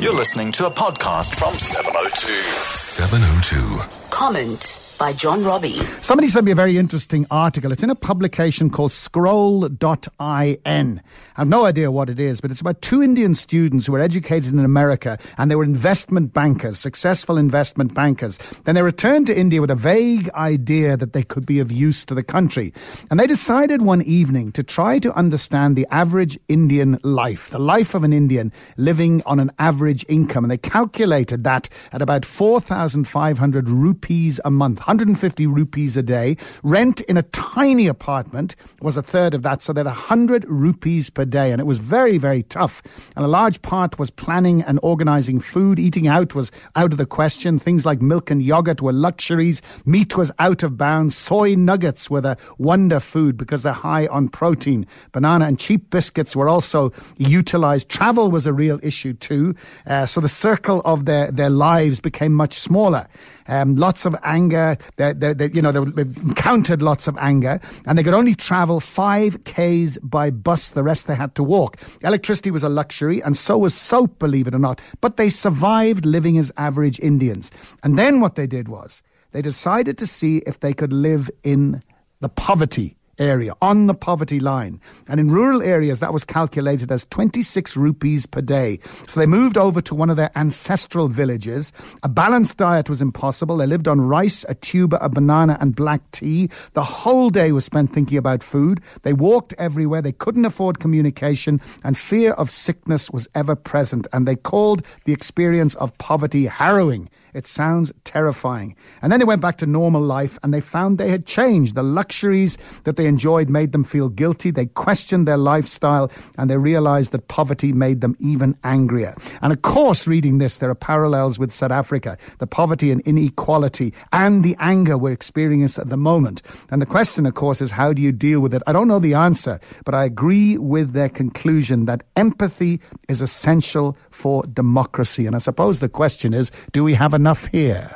You're listening to a podcast from 702. 702. Comment by John Robbie. Somebody sent me a very interesting article. It's in a publication called Scroll.in. I have no idea what it is, but it's about two Indian students who were educated in America and they were investment bankers, successful investment bankers. Then they returned to India with a vague idea that they could be of use to the country. And they decided one evening to try to understand the average Indian life, the life of an Indian living on an average income. And they calculated that at about 4,500 rupees a month. 150 rupees a day. Rent in a tiny apartment was a third of that, so that 100 rupees per day. And it was very, very tough. And a large part was planning and organizing food. Eating out was out of the question. Things like milk and yogurt were luxuries. Meat was out of bounds. Soy nuggets were the wonder food because they're high on protein. Banana and cheap biscuits were also utilized. Travel was a real issue too. Uh, so the circle of their, their lives became much smaller. Um, lots of anger. They, you know, they encountered lots of anger, and they could only travel five k's by bus. The rest they had to walk. Electricity was a luxury, and so was soap, believe it or not. But they survived living as average Indians. And then what they did was they decided to see if they could live in the poverty area, on the poverty line. And in rural areas, that was calculated as 26 rupees per day. So they moved over to one of their ancestral villages. A balanced diet was impossible. They lived on rice, a tuber, a banana, and black tea. The whole day was spent thinking about food. They walked everywhere. They couldn't afford communication, and fear of sickness was ever present. And they called the experience of poverty harrowing. It sounds terrifying. And then they went back to normal life and they found they had changed. The luxuries that they enjoyed made them feel guilty. They questioned their lifestyle and they realized that poverty made them even angrier. And of course, reading this, there are parallels with South Africa, the poverty and inequality and the anger we're experiencing at the moment. And the question, of course, is how do you deal with it? I don't know the answer, but I agree with their conclusion that empathy is essential for democracy. And I suppose the question is, do we have enough here?